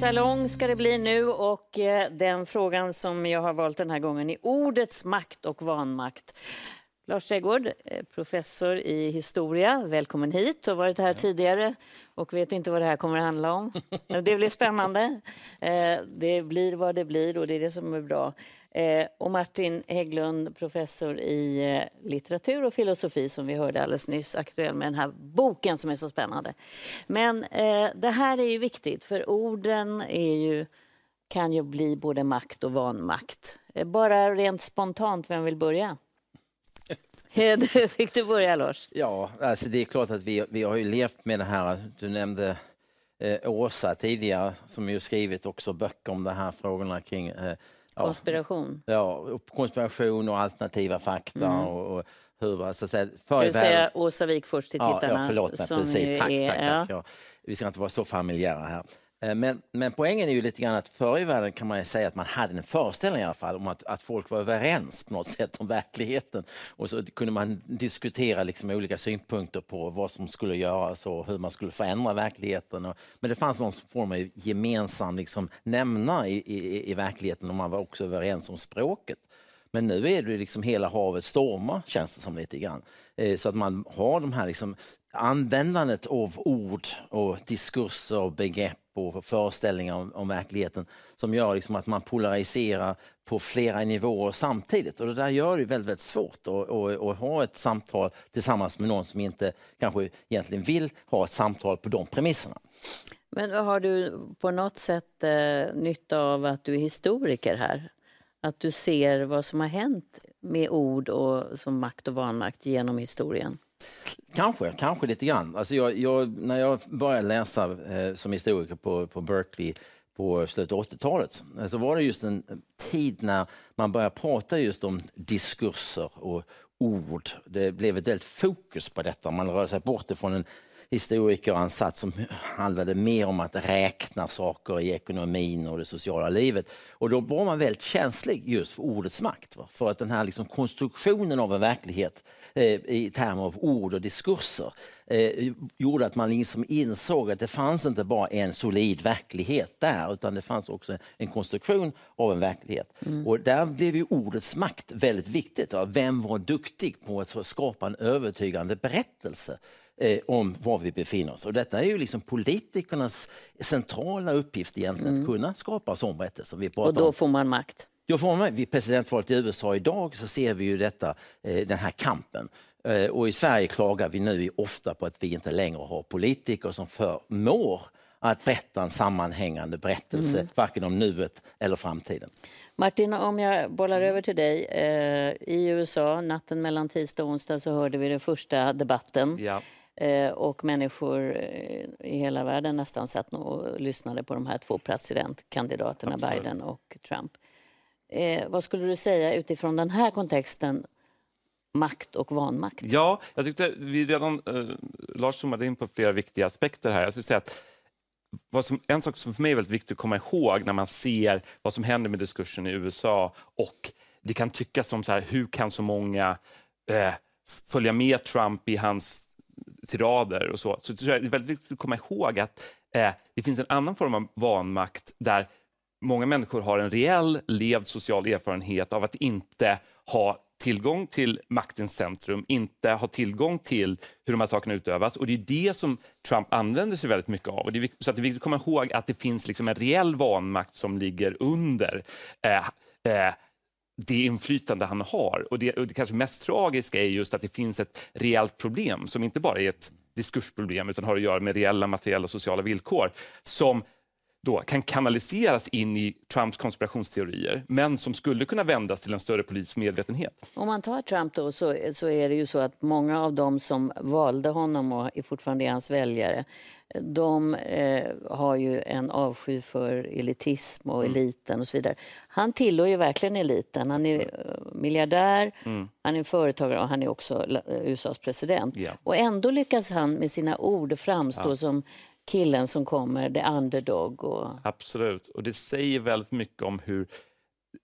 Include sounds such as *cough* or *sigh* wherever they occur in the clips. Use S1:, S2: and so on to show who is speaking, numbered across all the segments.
S1: Salong ska det bli nu och eh, den frågan som jag har valt den här gången är ordets makt och vanmakt. Lars Trädgård, eh, professor i historia, välkommen hit. Du har varit här tidigare och vet inte vad det här kommer att handla om. *laughs* Det blir spännande. Eh, det blir vad det blir och det är det som är bra. Eh, och Martin Hägglund, professor i eh, litteratur och filosofi som vi hörde alldeles nyss, aktuell med den här boken som är så spännande. Men eh, det här är ju viktigt för orden är ju, kan ju bli både makt och vanmakt. Eh, bara rent spontant, vem vill börja? *laughs* Du fick du börja Lars.
S2: Ja, alltså det är klart att vi, vi har ju levt med det här. Du nämnde eh, Åsa tidigare som ju skrivit också böcker om de här frågorna kring eh,
S1: Konspiration.
S2: Ja, konspiration och alternativa fakta mm. och, och hur... Så att säga,
S1: för Ska säga Åsa Wik först till tittarna?
S2: Ja, ja förlåt mig. Precis. Tack, är, tack, tack. Ja. Vi ska inte vara så familjära här. Eh, men, men poängen är ju lite grann att förr i världen kan man säga att man hade en föreställning i alla fall om att, att folk var överens på något *laughs* sätt om verkligheten. Och så kunde man diskutera liksom olika synpunkter på vad som skulle göras och hur man skulle förändra verkligheten. Men det fanns någon form av gemensam liksom nämnare i, i, i verkligheten och man var också överens om språket. Men nu är det liksom hela havet stormar, känns det som lite grann. Eh, så att man har de här liksom användandet av ord och diskurser och begrepp och föreställningar om, om verkligheten som gör liksom att man polariserar på flera nivåer samtidigt. Och det där gör det väldigt, väldigt svårt att, att, ha ett samtal tillsammans med någon som inte kanske egentligen vill ha ett samtal på de premisserna.
S1: Men har du på något sätt eh, nytta av att du är historiker här? Att du ser vad som har hänt med ord och som makt och vanmakt genom historien?
S2: Kanske, kanske lite grann. Alltså jag, jag, när jag började läsa eh, som historiker på, på Berkeley på slutet av 80-talet eh, så var det just en tid när man började prata just om diskurser och ord. Det blev ett väldigt fokus på detta. Man rörde sig bort ifrån en historikeransats som handlade mer om att räkna saker i ekonomin och det sociala livet. Och då var man väldigt känslig just för ordets makt. Va? För att den här liksom konstruktionen av en verklighet eh, i termer av ord och diskurser eh, gjorde att man liksom insåg att det fanns inte bara en solid verklighet där utan det fanns också en konstruktion av en verklighet. Mm. Och där blev ju ordets makt väldigt viktigt. Va? Vem var duktig på att skapa en övertygande berättelse eh, om var vi befinner oss. Och detta är ju liksom politikernas centrala uppgift egentligen, mm. att kunna skapa sån berättelse. Vi
S1: och då om. får man makt?
S2: Då får man, vid presidentvalet i USA idag så ser vi ju detta, eh, den här kampen. Eh, och i Sverige klagar vi nu ofta på att vi inte längre har politiker som förmår att berätta en sammanhängande berättelse, mm. varken om nuet eller framtiden.
S1: Martin, om jag bollar över till dig. Eh, I USA, natten mellan tisdag och onsdag, så hörde vi den första debatten. Ja. Eh, och människor eh, i hela världen nästan satt och lyssnade på de här två presidentkandidaterna, Absolut. Biden och Trump. Eh, vad skulle du säga utifrån den här kontexten, makt och vanmakt?
S3: Ja, jag tyckte vi redan, eh, Lars zoomade in på flera viktiga aspekter här. Jag skulle säga att som, en sak som för mig är väldigt viktigt att komma ihåg när man ser vad som händer med diskursen i USA och det kan tyckas som så här, hur kan så många eh, följa med Trump i hans tirader och så, så tror jag det är väldigt viktigt att komma ihåg att eh, det finns en annan form av vanmakt där många människor har en reell levd social erfarenhet av att inte ha tillgång till maktens centrum, inte ha tillgång till hur de här sakerna utövas. Och det är det som Trump använder sig väldigt mycket av. Och det är viktigt, så att det är viktigt att komma ihåg att det finns liksom en reell vanmakt som ligger under eh, eh, det inflytande han har. Och det, och det kanske mest tragiska är just att det finns ett reellt problem som inte bara är ett diskursproblem utan har att göra med reella materiella och sociala villkor som då kan kanaliseras in i Trumps konspirationsteorier men som skulle kunna vändas till en större politisk medvetenhet.
S1: Om man tar Trump då så, så är det ju så att många av dem som valde honom och är fortfarande är hans väljare de eh, har ju en avsky för elitism och mm. eliten och så vidare. Han tillhör ju verkligen eliten. Han är eh, miljardär, mm. han är företagare och han är också USAs president. Yeah. Och ändå lyckas han med sina ord framstå ja. som killen som kommer, the underdog. Och...
S3: Absolut, och det säger väldigt mycket om hur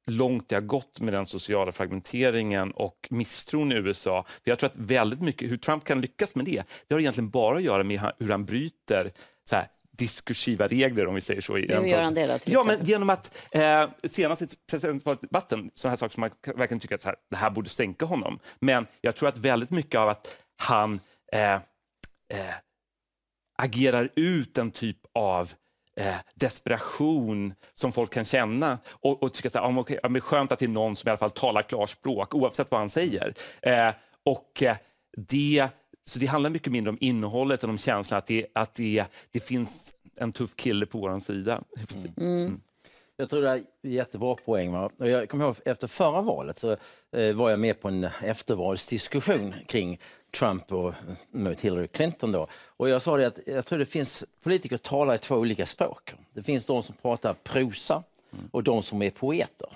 S3: långt det har gått med den sociala fragmenteringen och misstron i USA. För jag tror att väldigt mycket, hur Trump kan lyckas med det, det har egentligen bara att göra med hur han bryter så här, diskursiva regler, om vi säger så.
S1: Hur gör han det då,
S3: Ja, men genom att eh, senast i presidentvaldebatten, sådana här saker som man verkligen tycker att så här, det här borde stänka honom. Men jag tror att väldigt mycket av att han eh, eh, agerar ut en typ av eh, desperation som folk kan känna och, och tycka att okay, ja, skönt att det är någon som i alla fall talar klarspråk oavsett vad han säger. Eh, och eh, det, så det handlar mycket mindre om innehållet än om känslan att det, att det, det finns en tuff kille på vår sida. Mm.
S2: Mm. Jag tror det är jättebra poäng. Va? Jag kommer ihåg efter förra valet så eh, var jag med på en eftervalsdiskussion kring Trump och mot Hillary Clinton. Då. Och jag sa det att jag tror det finns politiker talar i två olika språk. Det finns de som pratar prosa och de som är poeter.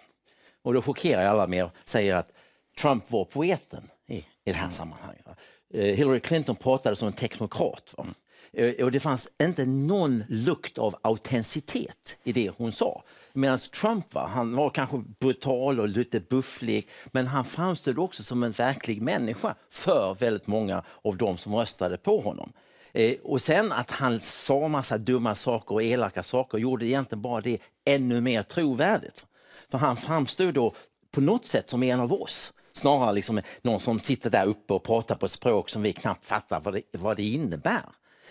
S2: Och då chockerar jag alla med att säga att Trump var poeten i, i det här sammanhanget. Eh, Hillary Clinton pratade som en teknokrat. Va? Eh, och det fanns inte någon lukt av autenticitet i det hon sa. Medan Trump va, han var kanske brutal och lite bufflig men han framstod också som en verklig människa för väldigt många av dem som röstade på honom. Eh, och sen att han sa massa dumma saker och elaka saker gjorde egentligen bara det ännu mer trovärdigt. För han framstod då på något sätt som en av oss. Snarare liksom någon som sitter där uppe och pratar på ett språk som vi knappt fattar vad det, vad det innebär.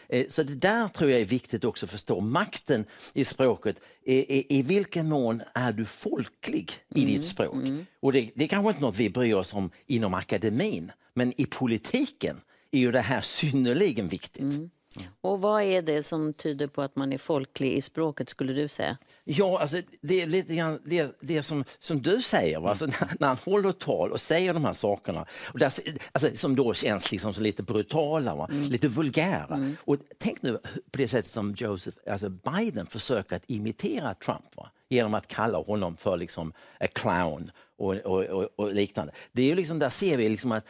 S2: Eh, så det där tror jag är viktigt också att förstå. Makten i språket, i vilken mån är du folklig i mm. ditt språk? Mm. Och det, det är kanske inte något vi bryr oss om inom akademin, men i politiken är ju det här synnerligen viktigt. Mm.
S1: Och vad är det som tyder på att man är folklig i språket skulle du säga?
S2: Ja, alltså, det är lite grann det, det som, som du säger, va? Alltså, när, när han håller tal och säger de här sakerna, och där, alltså, som då känns liksom så lite brutala, va? Mm. lite vulgära. Mm. Och tänk nu på det sättet som Joseph, alltså Biden försöker att imitera Trump. Va? genom att kalla honom för liksom a clown och, och, och, och liknande. Det är ju liksom, där ser vi liksom att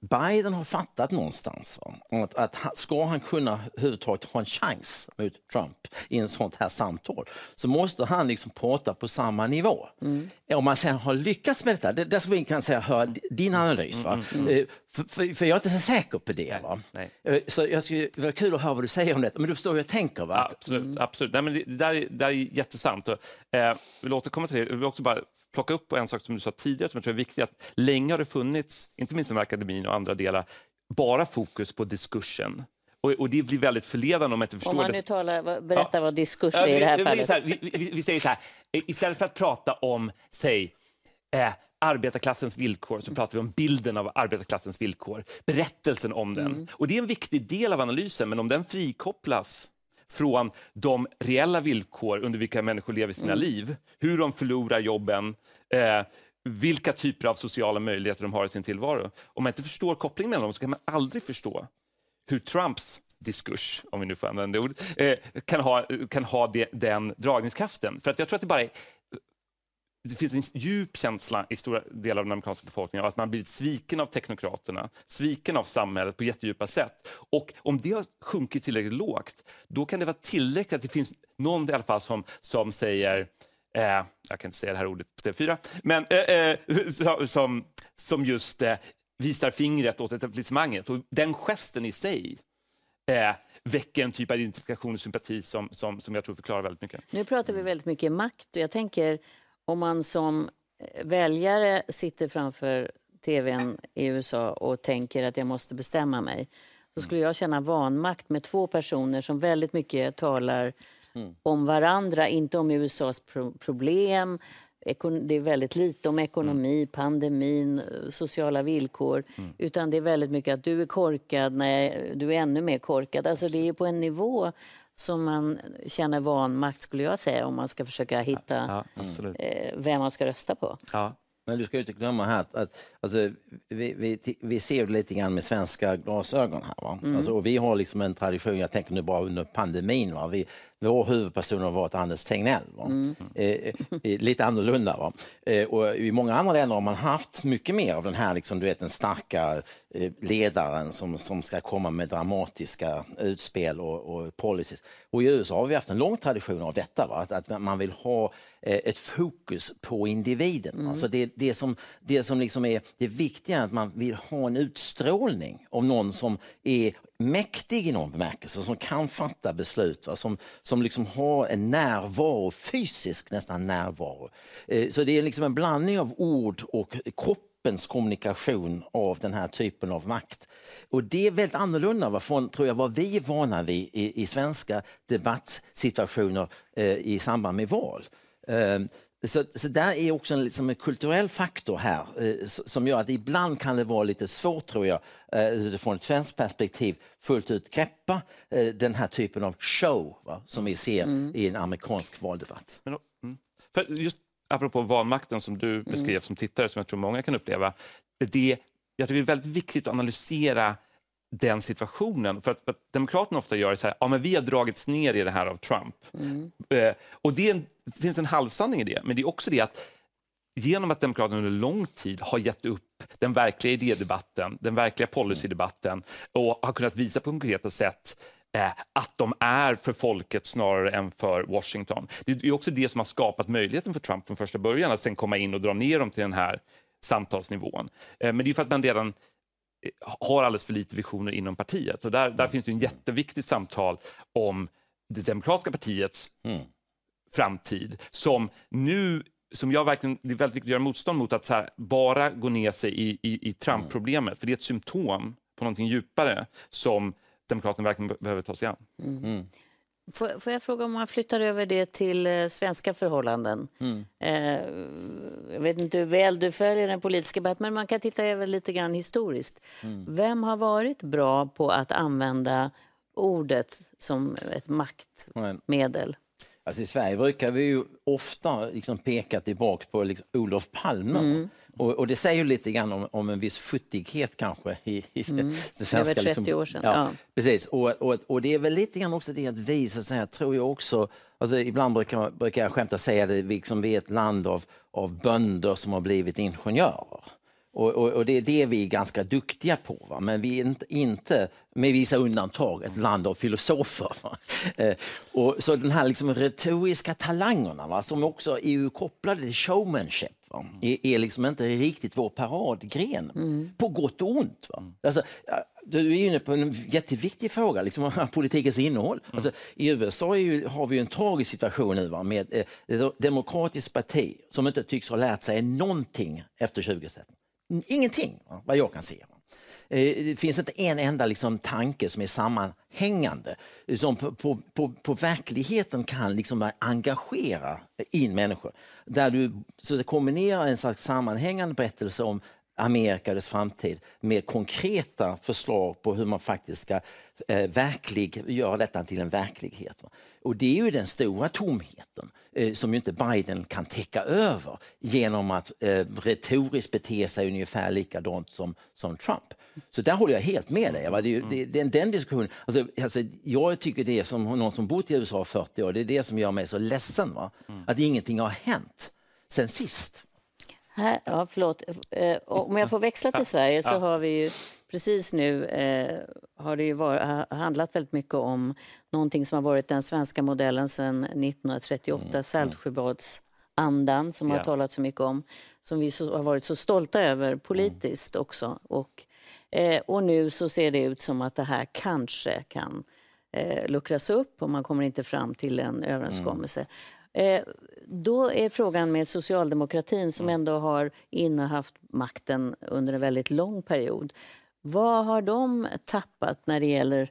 S2: Biden har fattat någonstans att, att ska han kunna överhuvudtaget ha en chans mot Trump i en sånt här samtal så måste han liksom prata på samma nivå. Mm. Om man sen har lyckats med detta, det, där ska vi kan säga höra din analys. Va? Mm, mm, mm. Eh, för, för, för, jag är inte så säker på det. Va? Nej, nej. Eh, så jag skulle, det var kul att höra vad du säger om det, men du förstår hur jag tänker. Va?
S3: Absolut, mm. absolut. Nej, men det, det, där, är, det där är jättesant. Eh, vill återkomma till det. Jag vill också bara plocka upp en sak som du sa tidigare som jag tror är viktig. Att länge har det funnits, inte minst inom akademin och andra delar, bara fokus på diskursen. Och, och, det blir väldigt förledande om man inte förstår. Om
S1: man nu talar, berätta ja. vad diskurs är i det här fallet.
S3: Här, vi, vi, vi, säger så här, istället för att prata om, säg, eh, arbetarklassens villkor så pratar vi om bilden av arbetarklassens villkor, berättelsen om den. Mm. Och det är en viktig del av analysen, men om den frikopplas från de reella villkor under vilka människor lever sina mm. liv, hur de förlorar jobben, eh, vilka typer av sociala möjligheter de har i sin tillvaro. Om man inte förstår kopplingen mellan dem så kan man aldrig förstå hur Trumps diskurs, om vi nu får använda det ord, eh, kan ha, kan ha det, den dragningskraften. För att jag tror att det bara är det finns en djup känsla i stora delar av den amerikanska befolkningen av att man blivit sviken av teknokraterna, sviken av samhället på jättedjupa sätt. Och om det har sjunkit tillräckligt lågt, då kan det vara tillräckligt att det finns någon i alla fall som, som säger eh, jag kan inte säga det här ordet på TV4, men eh, eh, som, som just eh, visar fingret åt etablissemanget. Och den gesten i sig eh, väcker en typ av identifikation och sympati som, som, som jag tror förklarar väldigt mycket.
S1: Nu pratar vi väldigt mycket makt och jag tänker om man som eh, väljare sitter framför tvn i USA och tänker att jag måste bestämma mig så skulle jag känna vanmakt med två personer som väldigt mycket talar mm. om varandra, inte om USAs pro problem. Det är väldigt lite om ekonomi, mm. pandemin, sociala villkor. Mm. Utan det är väldigt mycket att du är korkad, nej, du är ännu mer korkad. Alltså det är på en nivå som man känner vanmakt skulle jag säga om man ska försöka hitta
S3: Ja, absolut.
S1: eh, vem man ska rösta på.
S3: Ja.
S2: Men du ska ju inte glömma här att, att alltså, vi, vi, vi ser lite grann med svenska glasögon här. Va? Alltså, och vi har liksom en tradition, jag tänker nu bara under pandemin, va? Vi, vår huvudperson har varit Anders Tegnell. Va? Eh, eh, lite annorlunda. Va? Eh, och I många andra länder har man haft mycket mer av den här liksom, du vet, den starka eh, ledaren som, som ska komma med dramatiska utspel och, och policies. Och I USA har vi haft en lång tradition av detta, va? Att, att man vill ha eh, ett fokus på individen. Alltså det, det som, det som liksom är det viktiga är att man vill ha en utstrålning av någon som är mäktig i någon bemärkelse, som kan fatta beslut, va? som, som liksom har en närvaro, fysisk nästan närvaro. Eh, så det är liksom en blandning av ord och kroppens kommunikation av den här typen av makt. Och det är väldigt annorlunda va, från tror jag, vad vi är vana vid i, i svenska debattsituationer eh, i samband med val. Eh, så, så där är också en, liksom en kulturell faktor här eh, som gör att ibland kan det vara lite svårt, tror jag, eh, utifrån ett svenskt perspektiv, fullt ut greppa eh, den här typen av show va, som vi ser i en amerikansk valdebatt.
S3: Men, mm. För just apropå vanmakten som du beskrev som tittare, som jag tror många kan uppleva. Det, jag tycker det är väldigt viktigt att analysera den situationen. För att, för att Demokraterna ofta gör så här, ja men vi har dragits ner i det här av Trump. Eh, och det, en, det finns en halvsanning i det, men det är också det att genom att Demokraterna under lång tid har gett upp den verkliga idédebatten, den verkliga policydebatten och har kunnat visa på konkreta sätt eh, att de är för folket snarare än för Washington. Det är också det som har skapat möjligheten för Trump från första början att sen komma in och dra ner dem till den här samtalsnivån. Eh, men det är för att man redan har alldeles för lite visioner inom partiet. Och där, där finns det en jätteviktigt samtal om det demokratiska partiets framtid som nu som jag verkligen, det är väldigt viktigt att göra motstånd mot att här, bara gå ner sig i, i, i Trump-problemet, för det är ett symptom på någonting djupare som Demokraterna verkligen be- behöver ta sig an.
S1: Får, får jag fråga om man flyttar över det till eh, svenska förhållanden? Eh, jag vet inte hur väl du följer den politiska debatten, men man kan titta över lite grann historiskt. Vem har varit bra på att använda ordet som ett maktmedel?
S2: Alltså I Sverige brukar vi ju ofta liksom peka tillbaka på liksom Olof Palme. Och, och det säger ju lite grann om, om en viss futtighet kanske i, i det, det svenska.
S1: Över 30 år sedan,
S2: Ja,
S1: ja.
S2: Precis, och, och, och det är väl lite grann också det att vi, så att säga, tror jag också, alltså ibland brukar, brukar jag skämta säga det, vi, liksom, vi är ett land av, av bönder som har blivit ingenjörer. Och, och, och det är det vi är ganska duktiga på. Va? Men vi är inte, inte, med vissa undantag, ett land av filosofer. *laughs* Eh, och så den här liksom retoriska talangerna va? som också är kopplade till showmanship va? Är, är liksom inte riktigt vår paradgren. På gott och ont. Va? Alltså, du är inne på en jätteviktig fråga, liksom, *laughs* politikens innehåll. Alltså, I USA ju, har vi en tragisk situation nu va? med eh, ett demokratiskt parti som inte tycks ha lärt sig någonting efter 2017. Ingenting, vad jag kan se. Eh, det finns inte en enda liksom, tanke som är sammanhängande, som på, på, på, på verkligheten kan liksom engagera in människor. Där du så det kombinerar en slags sammanhängande berättelse om Amerika och dess framtid med konkreta förslag på hur man faktiskt ska eh, verklig, göra detta till en verklighet. Och det är ju den stora tomheten eh, som inte Biden kan täcka över genom att eh, retoriskt bete sig ungefär likadant som, som Trump. Så där håller jag helt med dig. Va? Det är, ju- det, det, den diskussionen, alltså, alltså, jag tycker det som någon som bott i USA i 40 år, det är det som gör mig så ledsen. Va? Att ingenting har hänt sen sist.
S1: Här, ja, förlåt. Eh, Om jag får växla till Sverige så har vi ju precis nu eh, har det ju var, ha- handlat väldigt mycket om någonting som har varit den svenska modellen sedan 1938, Saltsjöbadsandan som har
S3: Ja.
S1: talats så mycket om, som vi så, har varit så stolta över politiskt också. Och, eh, och nu så ser det ut som att det här kanske kan eh, luckras upp och man kommer inte fram till en överenskommelse. Eh, då är frågan med socialdemokratin som ändå har innehaft makten under en väldigt lång period. Vad har de tappat när det gäller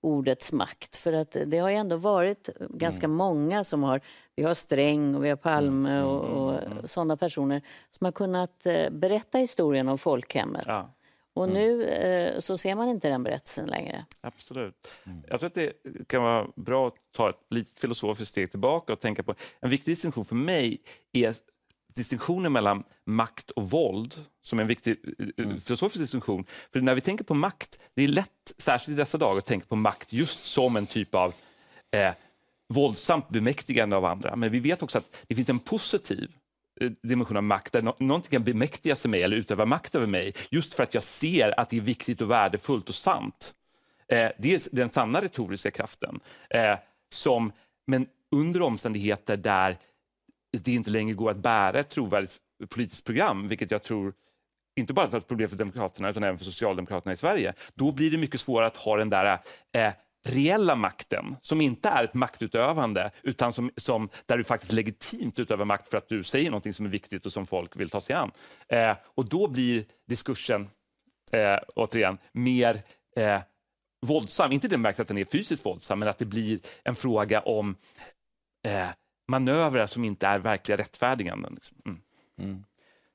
S1: ordets makt? För att det har ju ändå varit ganska många som har, vi har Sträng och vi har Palme och, och sådana personer som har kunnat eh, berätta historien om folkhemmet.
S3: Ja.
S1: Och nu eh, så ser man inte den berättelsen längre.
S3: Absolut. Jag tror att det kan vara bra att ta ett litet filosofiskt steg tillbaka och tänka på en viktig distinktion för mig är distinktionen mellan makt och våld som är en viktig eh, filosofisk distinktion. För när vi tänker på makt, det är lätt, särskilt i dessa dagar, att tänka på makt just som en typ av eh, våldsamt bemäktigande av andra. Men vi vet också att det finns en positiv eh, Eh, dimension av makt där nå- någonting kan bemäktiga sig mig eller utöva makt över mig just för att jag ser att det är viktigt och värdefullt och sant. Eh, det är den sanna retoriska kraften. Eh, som, men under omständigheter där det inte längre går att bära ett trovärdigt politiskt program, vilket jag tror inte bara är ett problem för Demokraterna utan även för Socialdemokraterna i Sverige, då blir det mycket svårare att ha den där eh, reella makten som inte är ett maktutövande utan som, som, där du faktiskt legitimt utövar makt för att du säger någonting som är viktigt och som folk vill ta sig an. Eh, och då blir diskursen, eh, återigen, mer eh, våldsam. Inte i den bemärkelsen att den är fysiskt våldsam, men att det blir en fråga om eh, manövrar som inte är verkliga rättfärdiganden. Liksom. Mm. mm.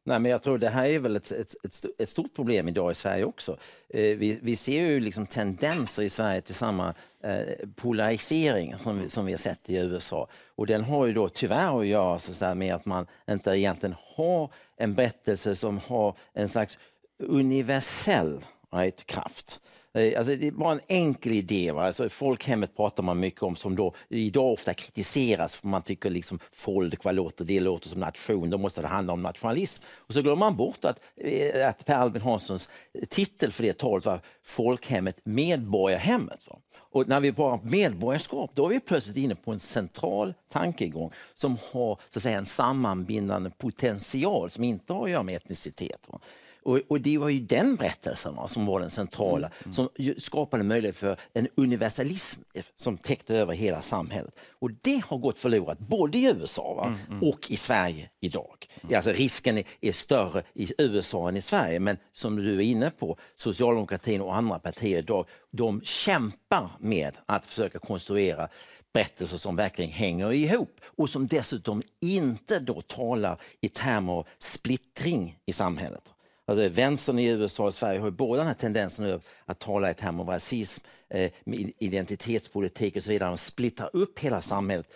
S2: Nej, men jag tror det här är väl ett, ett, ett, ett stort problem idag i Sverige också. Eh, vi, vi ser ju liksom tendenser i Sverige till samma eh, polarisering som vi, som vi har sett i USA. Och den har ju då tyvärr att göra så där med att man inte egentligen har en berättelse som har en slags universell right, kraft. Eh, alltså det är bara en enkel idé. Va? Alltså folkhemmet pratar man mycket om som då idag ofta kritiseras för man tycker liksom folk, vad låter det låter som nation, då måste det handla om nationalism. Och så glömmer man bort att, eh, att Per Albin Hanssons titel för det talet var Folkhemmet, medborgarhemmet. Va? Och när vi bara medborgarskap, då är vi plötsligt inne på en central tankegång som har så att säga, en sammanbindande potential som inte har att göra med etnicitet. Va? Och, och det var ju den berättelsen som var den centrala, som ju skapade möjlighet för en universalism som täckte över hela samhället. Och det har gått förlorat både i USA va, och i Sverige idag. Alltså risken är, är större i USA än i Sverige, men som du är inne på, socialdemokratin och andra partier idag, de kämpar med att försöka konstruera berättelser som verkligen hänger ihop och som dessutom inte då talar i termer av splittring i samhället. Alltså vänstern i USA och Sverige har ju båda den här tendensen nu att tala i termer av rasism, eh, identitetspolitik och så vidare. De splittrar upp hela samhället.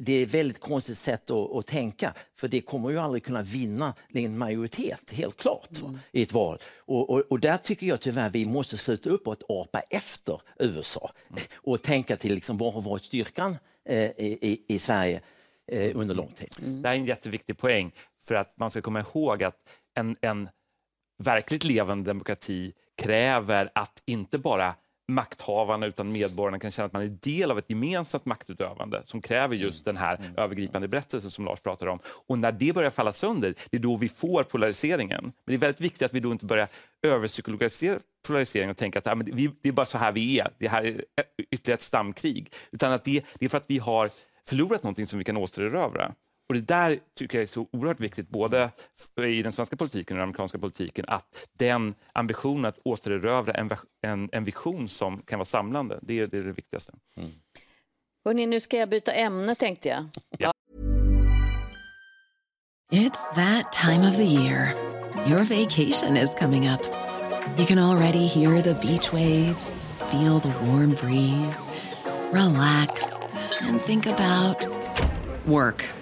S2: Det är ett väldigt konstigt sätt att, att tänka, för det kommer ju aldrig kunna vinna en majoritet, helt klart, va, i ett val. Och, och, och där tycker jag tyvärr vi måste sluta upp och att apa efter USA och tänka till liksom, vad har varit styrkan eh, i, i, Sverige eh, under lång tid.
S3: Det här är en jätteviktig poäng för att man ska komma ihåg att en, en verkligt levande demokrati kräver att inte bara makthavarna utan medborgarna kan känna att man är del av ett gemensamt maktutövande som kräver just den här övergripande berättelsen som Lars pratar om. Och när det börjar falla sönder, det är då vi får polariseringen. Men det är väldigt viktigt att vi då inte börjar överpsykologisera polariseringen och tänka att ja, men det är bara så här vi är, det här är ytterligare ett stamkrig. Utan att det, det är för att vi har förlorat någonting som vi kan återerövra. Och det där tycker jag är så oerhört viktigt, både i den svenska politiken och den amerikanska politiken, att den ambitionen att återerövra en, en, en vision som kan vara samlande, det är det, är det viktigaste.
S1: Hörrni, nu ska jag byta ämne tänkte jag.
S4: It's that time of the year. Your vacation is coming up. You can already hear the beach waves, feel the warm breeze, relax, and think about work.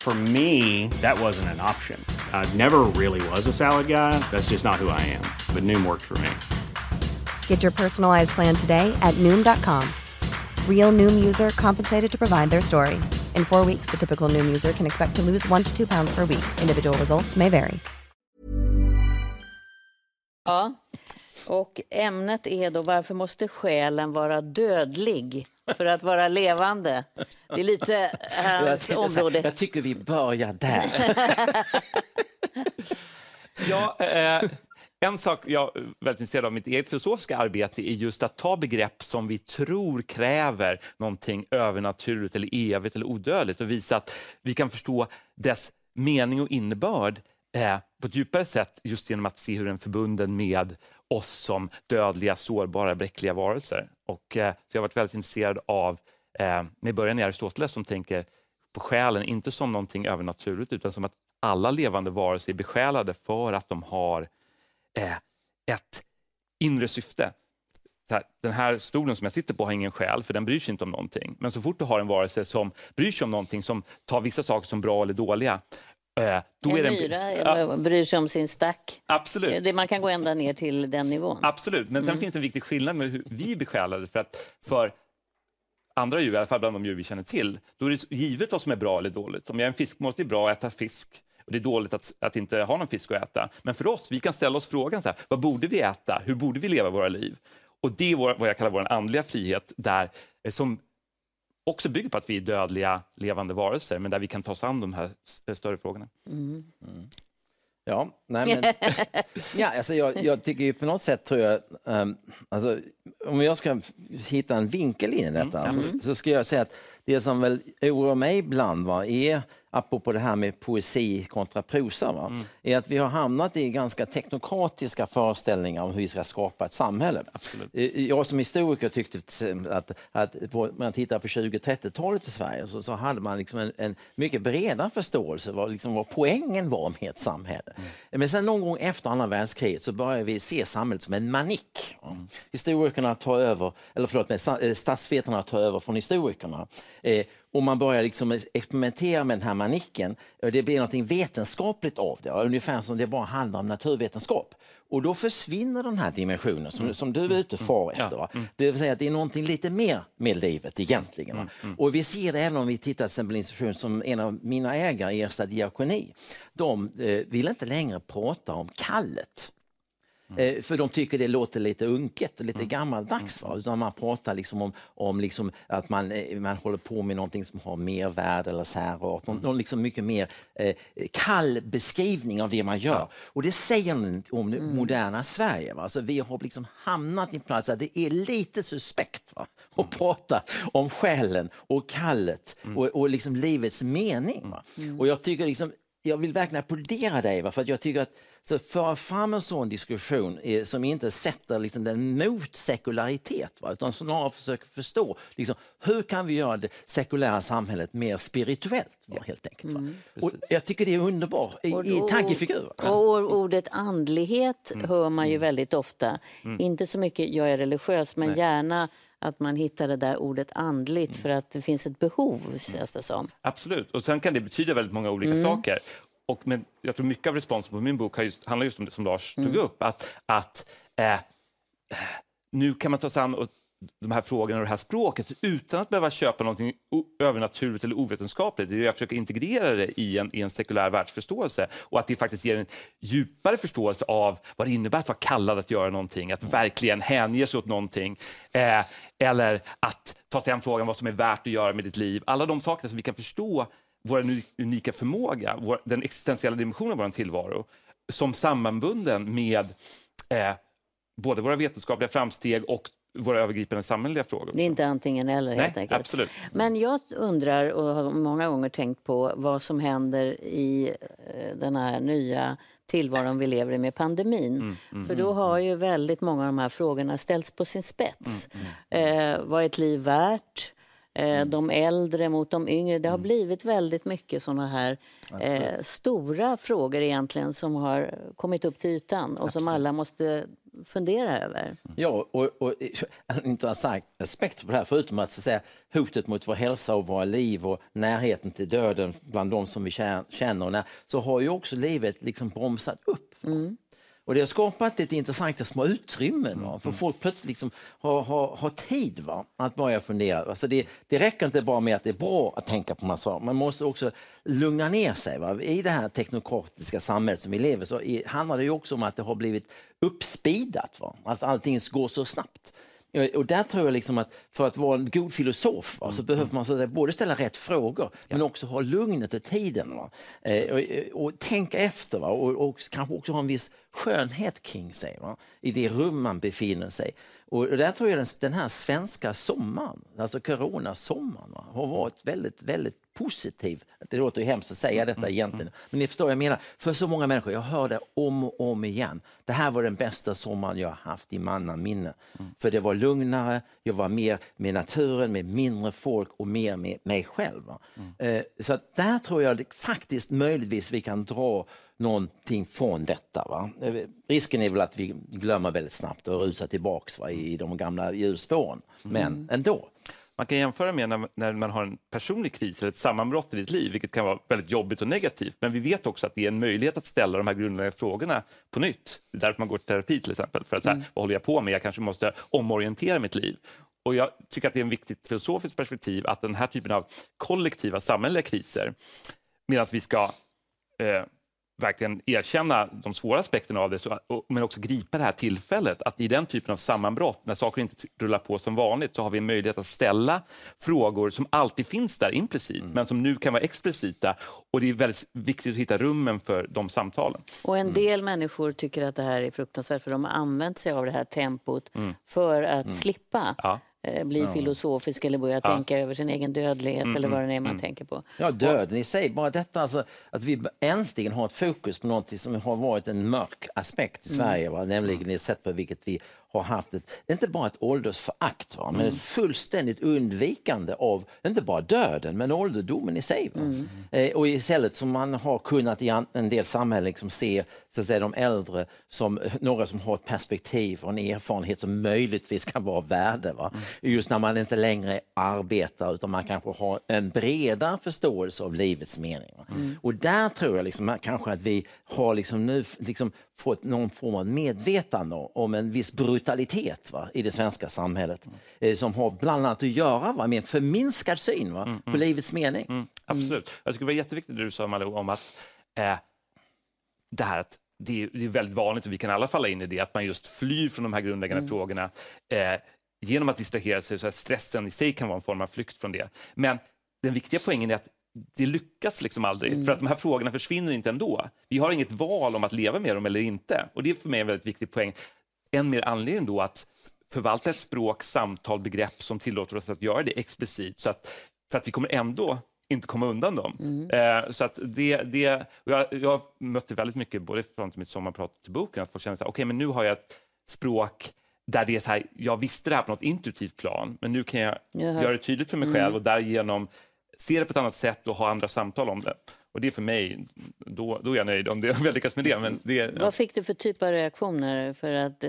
S5: For me, that wasn't an option. I never really was a salad guy. That's just not who I am. But Noom worked for me.
S6: Get your personalized plan today at Noom.com. Real Noom user compensated to provide their story. In four weeks, the typical Noom user can expect to lose one to two pounds per week. Individual results may vary.
S1: Ja. Och ämnet är då varför måste själen vara dödlig för att vara levande? Det är lite
S2: Jag,
S1: hans område.
S2: jag tycker vi börjar där. *laughs*
S3: Ja, eh, en sak jag är väldigt intresserad av mitt eget filosofiska arbete är just att ta begrepp som vi tror kräver någonting övernaturligt eller evigt eller odödligt och visa att vi kan förstå dess mening och innebörd eh, på ett djupare sätt just genom att se hur den är förbunden med oss som dödliga, sårbara, bräckliga varelser. Och, eh, så jag har varit väldigt intresserad av, eh, med början i Aristoteles som tänker på själen, inte som någonting övernaturligt utan som att alla levande varelser är besjälade för att de har eh, ett inre syfte. Här, den här stolen som jag sitter på har ingen själ, för den bryr sig inte om någonting. Men så fort du har en varelse som bryr sig om någonting, som tar vissa saker som bra eller dåliga,
S1: då en är det myra ja, bryr sig om sin stack.
S3: Absolut.
S1: Det, man kan gå ända ner till den nivån.
S3: Absolut, men sen mm. finns det en viktig skillnad med hur vi är besjälade. För, att för andra djur, i alla fall bland de djur vi känner till, då är det givet vad som är bra eller dåligt. Om jag är en fiskmås, är bra att äta fisk och det är dåligt att, att inte ha någon fisk att äta. Men för oss, vi kan ställa oss frågan, så här, vad borde vi äta? Hur borde vi leva våra liv? Och det är vår, vad jag kallar vår andliga frihet, där, eh, som också bygger på att vi är dödliga levande varelser, men där vi kan ta oss an de här större frågorna. Mm. Mm.
S2: Ja, nej men, *laughs* ja, alltså jag, jag, tycker ju på något sätt tror jag, um, alltså, om jag ska hitta en vinkel in i detta mm. så, så skulle jag säga att det som väl oroar mig ibland va, är apropå det här med poesi kontra prosa, va, mm. är att vi har hamnat i ganska teknokratiska föreställningar om hur vi ska skapa ett samhälle. Absolut. Eh, jag som historiker tyckte att, att på, när man tittar på 20-30-talet i Sverige så, så hade man liksom en, en, mycket bredare förståelse vad, liksom, vad poängen var med ett samhälle. Mm. Men sen någon gång efter andra världskriget så började vi se samhället som en manick. Mm. Historikerna tar över, eller förlåt, eh, statsvetarna tar över från historikerna. Eh, och man börjar liksom experimentera med den här manicken. Det blir något vetenskapligt av det, ungefär som det bara handlar om naturvetenskap. Och då försvinner den här dimensionen som, mm. som du är ute och far efter. Ja. Mm. Det vill säga att det är någonting lite mer med livet egentligen. Mm. Mm. Och vi ser det även om vi tittar till exempel institution som en av mina ägare, Ersta diakoni. De eh, vill inte längre prata om kallet. Mm. För de tycker det låter lite unket och lite mm. gammaldags. Va? Utan man pratar liksom om, om liksom att man, eh, man håller på med någonting som har mervärde eller särart. Någon, någon liksom mycket mer eh, kall beskrivning av det man gör. Och det säger om det mm. moderna Sverige. Va? Alltså, vi har liksom hamnat i en plats där det är lite suspekt va? att mm. prata om själen och kallet mm. och, och liksom livets mening. Va? Och jag tycker liksom, jag vill verkligen applådera dig, va? för att jag tycker att så föra fram en sån diskussion som inte sätter liksom den mot sekularitet, va? utan snarare försöker förstå liksom, hur kan vi göra det sekulära samhället mer spirituellt. Va? Helt enkelt, mm. och jag tycker det är underbart i, och, i tankefigur.
S1: Och ordet andlighet mm. hör man ju mm. väldigt ofta. Mm. Inte så mycket jag är religiös, men Nej. gärna att man hittar det där ordet andligt mm. för att det finns ett behov, känns det som.
S3: Absolut, och sen kan det betyda väldigt många olika mm. saker. Och men jag tror mycket av responsen på min bok har just, handlar just om det som Lars mm. tog upp. Att, att eh, nu kan man ta sig an de här frågorna och det här språket utan att behöva köpa något övernaturligt eller ovetenskapligt. Jag försöker integrera det i en, i en sekulär världsförståelse och att det faktiskt ger en djupare förståelse av vad det innebär att vara kallad att göra någonting, att verkligen hänge sig åt någonting. Eh, eller att ta sig an frågan vad som är värt att göra med ditt liv. Alla de sakerna som vi kan förstå vår unika förmåga, vår, den existentiella dimensionen av vår tillvaro som sammanbunden med eh, både våra vetenskapliga framsteg och våra övergripande samhälleliga frågor.
S1: Det är inte antingen eller helt
S3: Nej, enkelt. Absolut.
S1: Men jag undrar och har många gånger tänkt på vad som händer i eh, den här nya tillvaron vi lever i med pandemin. Mm, mm, För då har ju väldigt många av de här frågorna ställts på sin spets. Mm, mm. eh, vad är ett liv värt? Eh, mm. de äldre mot de yngre. Det har mm. blivit väldigt mycket såna här eh, stora frågor egentligen som har kommit upp till ytan och Absolut. som alla måste fundera över.
S2: Ja, och, och intressant aspekt på det här, förutom att, så att säga, hotet mot vår hälsa och våra liv och närheten till döden bland de som vi känner, så har ju också livet liksom bromsat upp. Mm. Och det har skapat ett intressanta små utrymmen va? för folk plötsligt liksom har, har, har tid va? att börja fundera. Alltså det, det räcker inte bara med att det är bra att tänka på massa Man måste också lugna ner sig. Va? I det här teknokratiska samhället som vi lever så handlar det också om att det har blivit uppspidat. Va? Att allting går så snabbt. Och där tror jag liksom att för att vara en god filosof va, så behöver man så där, både ställa rätt frågor men också ha lugnet och tiden. Va? Eh, och, och tänka efter va? Och, och kanske också ha en viss skönhet kring sig va? i det rum man befinner sig. Och där tror jag den, den här svenska sommaren, alltså coronasommaren, va, har varit väldigt, väldigt positiv. Det låter ju hemskt att säga detta egentligen, men ni förstår vad jag menar. För så många människor, jag hör det om och om igen. Det här var den bästa sommaren jag haft i mannaminne. För det var lugnare, jag var mer med naturen, med mindre folk och mer med mig själv. Eh, så där tror jag faktiskt möjligtvis vi kan dra någonting från detta. Va? Eh, Risken är väl att vi glömmer väldigt snabbt och rusar tillbaks va, i de gamla hjulspåren. Men ändå.
S3: Man kan jämföra med när, när man har en personlig kris eller ett sammanbrott i ditt liv, vilket kan vara väldigt jobbigt och negativt. Men vi vet också att det är en möjlighet att ställa de här grundläggande frågorna på nytt. Det är därför man går till terapi till exempel. För att så här, vad håller jag på med? Jag kanske måste omorientera mitt liv. Och jag tycker att det är en viktigt filosofiskt perspektiv att den här typen av kollektiva samhälleliga kriser, medan vi ska eh, verkligen erkänna de svåra aspekterna av det, men också gripa det här tillfället att i den typen av sammanbrott, när saker inte rullar på som vanligt, så har vi en möjlighet att ställa frågor som alltid finns där implicit, men som nu kan vara explicita. Och det är väldigt viktigt att hitta rummen för de samtalen.
S1: Och en del människor tycker att det här är fruktansvärt för de har använt sig av det här tempot för att slippa
S3: Ja.
S1: Eh, bli filosofisk eller börja tänka över sin egen dödlighet eller vad det är man tänker på.
S2: Ja, döden i sig. Bara detta alltså, att vi äntligen har ett fokus på något som har varit en mörk aspekt i Sverige. Va? Nämligen det sätt på vilket vi har haft ett, inte bara ett åldersförakt, va? men ett fullständigt undvikande av inte bara döden men ålderdomen i sig. Va? Eh, och istället som man har kunnat i en del samhällen liksom se så att säga, de äldre som några som har ett perspektiv och en erfarenhet som möjligtvis kan vara värde. Va? Just när man inte längre arbetar utan man kanske har en bredare förståelse av livets mening. Va? Och där tror jag liksom, kanske att vi har liksom nu liksom fått någon form av medvetande om en viss brutalitet va, i det svenska samhället eh, som har bland annat att göra va, med en förminskad syn va, på livets mening.
S3: Mm, absolut. Jag tycker det var jätteviktigt det du sa Malou om att eh, det här att det är, det är väldigt vanligt och vi kan alla falla in i det, att man just flyr från de här grundläggande frågorna eh, genom att distrahera sig. Så stressen i sig kan vara en form av flykt från det. Men den viktiga poängen är att det lyckas liksom aldrig, för att de här frågorna försvinner inte ändå. Vi har inget val om att leva med dem eller inte. Och det är för mig en väldigt viktig poäng. Än mer anledning då att förvalta ett språk, samtal, begrepp som tillåter oss att göra det explicit. Så att, för att vi kommer ändå inte komma undan dem. Eh, så att det, det, jag, jag mötte väldigt mycket, både från mitt sommarprat till boken, att folk känner okej, men nu har jag ett språk där det är så här, jag visste det här på något intuitivt plan, men nu kan jag
S1: Jaha.
S3: göra det tydligt för mig själv och därigenom se det på ett annat sätt och ha andra samtal om det. Och det är för mig, då, då är jag nöjd om, det, *laughs* om jag lyckas med det. Men det ja.
S1: Vad fick du för typ av reaktioner för att,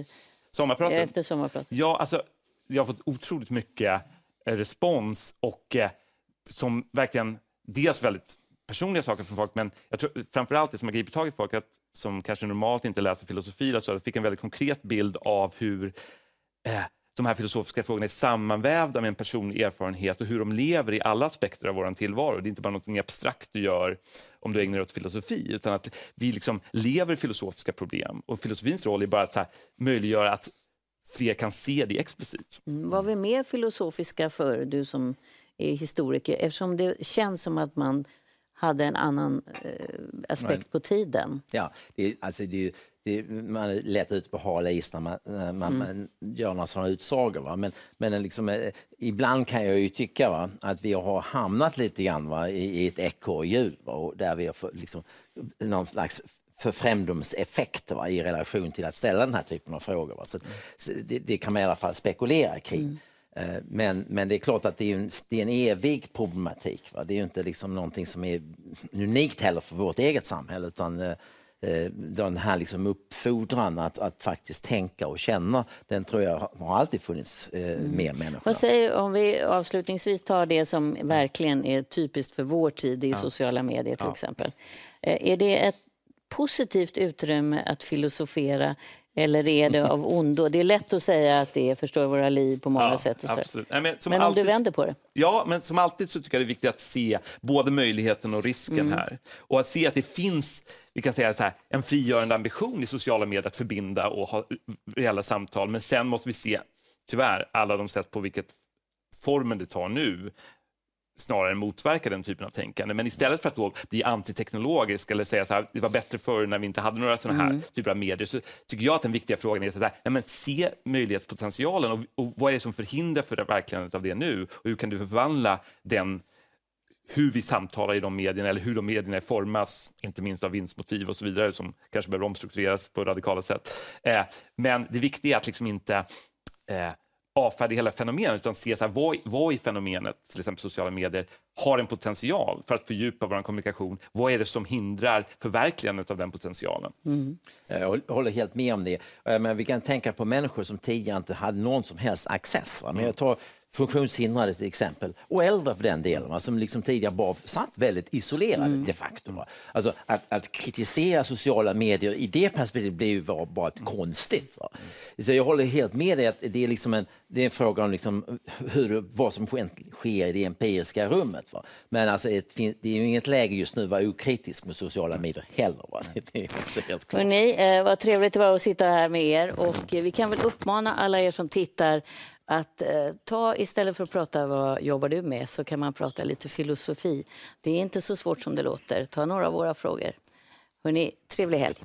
S3: Sommarpratet?
S1: efter sommarpratet?
S3: Ja, alltså, jag har fått otroligt mycket eh, respons och eh, som verkligen, dels väldigt personliga saker från folk, men jag tror framförallt det som har gripit tag i folk, att, som kanske normalt inte läser filosofi, eller så, jag fick en väldigt konkret bild av hur eh, de här filosofiska frågorna är sammanvävda med en personlig erfarenhet och hur de lever i alla aspekter av vår tillvaro. Det är inte bara något abstrakt du gör om du ägnar dig åt filosofi, utan att vi liksom lever filosofiska problem. Och filosofins roll är bara att så här, möjliggöra att fler kan se det explicit.
S1: Mm, Var vi mer filosofiska för du som är historiker? Eftersom det känns som att man hade en annan eh, aspekt på tiden.
S2: Ja, det, är- alltså det, är ju- det, man är lätt ute på hal is när man, när man, man gör några sådana utsagor. Va? Men, men liksom, eh, ibland kan jag ju tycka va, att vi har hamnat lite grann va, i, i ett ekorrhjul där vi har fått liksom, någon slags förfrämdomseffekt va, i relation till att ställa den här typen av frågor. Va? Så, så det, det kan man i alla fall spekulera kring. Eh, Men, men det är klart att det är en, det är en evig problematik. Va? Det är inte liksom någonting som är unikt heller för vårt eget samhälle utan eh, den här liksom uppfordran att, att faktiskt tänka och känna, den tror jag har alltid funnits eh, med människor.
S1: Vad säger om vi avslutningsvis tar det som verkligen är typiskt för vår tid i sociala medier till exempel. Eh, Är det ett positivt utrymme att filosofera eller är det av ondo? Det är lätt att säga att det förstör våra liv på många sätt. Och så.
S3: absolut. Nej, men
S1: Men om
S3: alltid-
S1: du vänder på det?
S3: Ja, men som alltid så tycker jag det är viktigt att se både möjligheten och risken här. Och att se att det finns vi kan säga så här, en frigörande ambition i sociala medier att förbinda och ha reella samtal. Men sen måste vi se tyvärr, alla de sätt på vilket formen det tar nu snarare motverka den typen av tänkande. Men istället för att då bli antiteknologisk eller säga så här, det var bättre förr när vi inte hade några sådana här
S1: Mm.
S3: typer av medier, så tycker jag att den viktiga frågan är så här, nej, men se möjlighetspotentialen och, och vad är det som förhindrar förverkligandet av det nu? Och hur kan du förvandla den hur vi samtalar i de medierna eller hur de medierna formas, inte minst av vinstmotiv och så vidare som kanske behöver omstruktureras på radikala sätt. Eh, men det viktiga är att liksom inte eh, avfärda hela fenomenet utan se så här, vad, vad i fenomenet, till exempel sociala medier, har en potential för att fördjupa vår kommunikation. Vad är det som hindrar förverkligandet av den potentialen?
S2: Jag håll- håller helt med om det. Eh, Men vi kan tänka på människor som tidigare inte hade någon som helst access. Va? Men jag tar funktionshindrade till exempel, och äldre för den delen, va? som liksom tidigare bara satt väldigt isolerade de facto. Va? Alltså att, att kritisera sociala medier i det perspektivet blir ju bara, bara ett konstigt. Va? Så jag håller helt med dig att det är, liksom en, det är en fråga om liksom hur, vad som sker i det empiriska rummet. Va? Men alltså ett, det är ju inget läge just nu att vara okritisk med sociala medier heller. Va? Det är också helt klart.
S1: Hörrni, eh, vad trevligt det var att sitta här med er. Och vi kan väl uppmana alla er som tittar att eh, ta istället för att prata vad jobbar du med så kan man prata lite filosofi. Det är inte så svårt som det låter. Ta några av våra frågor. Hörrni, trevlig helg.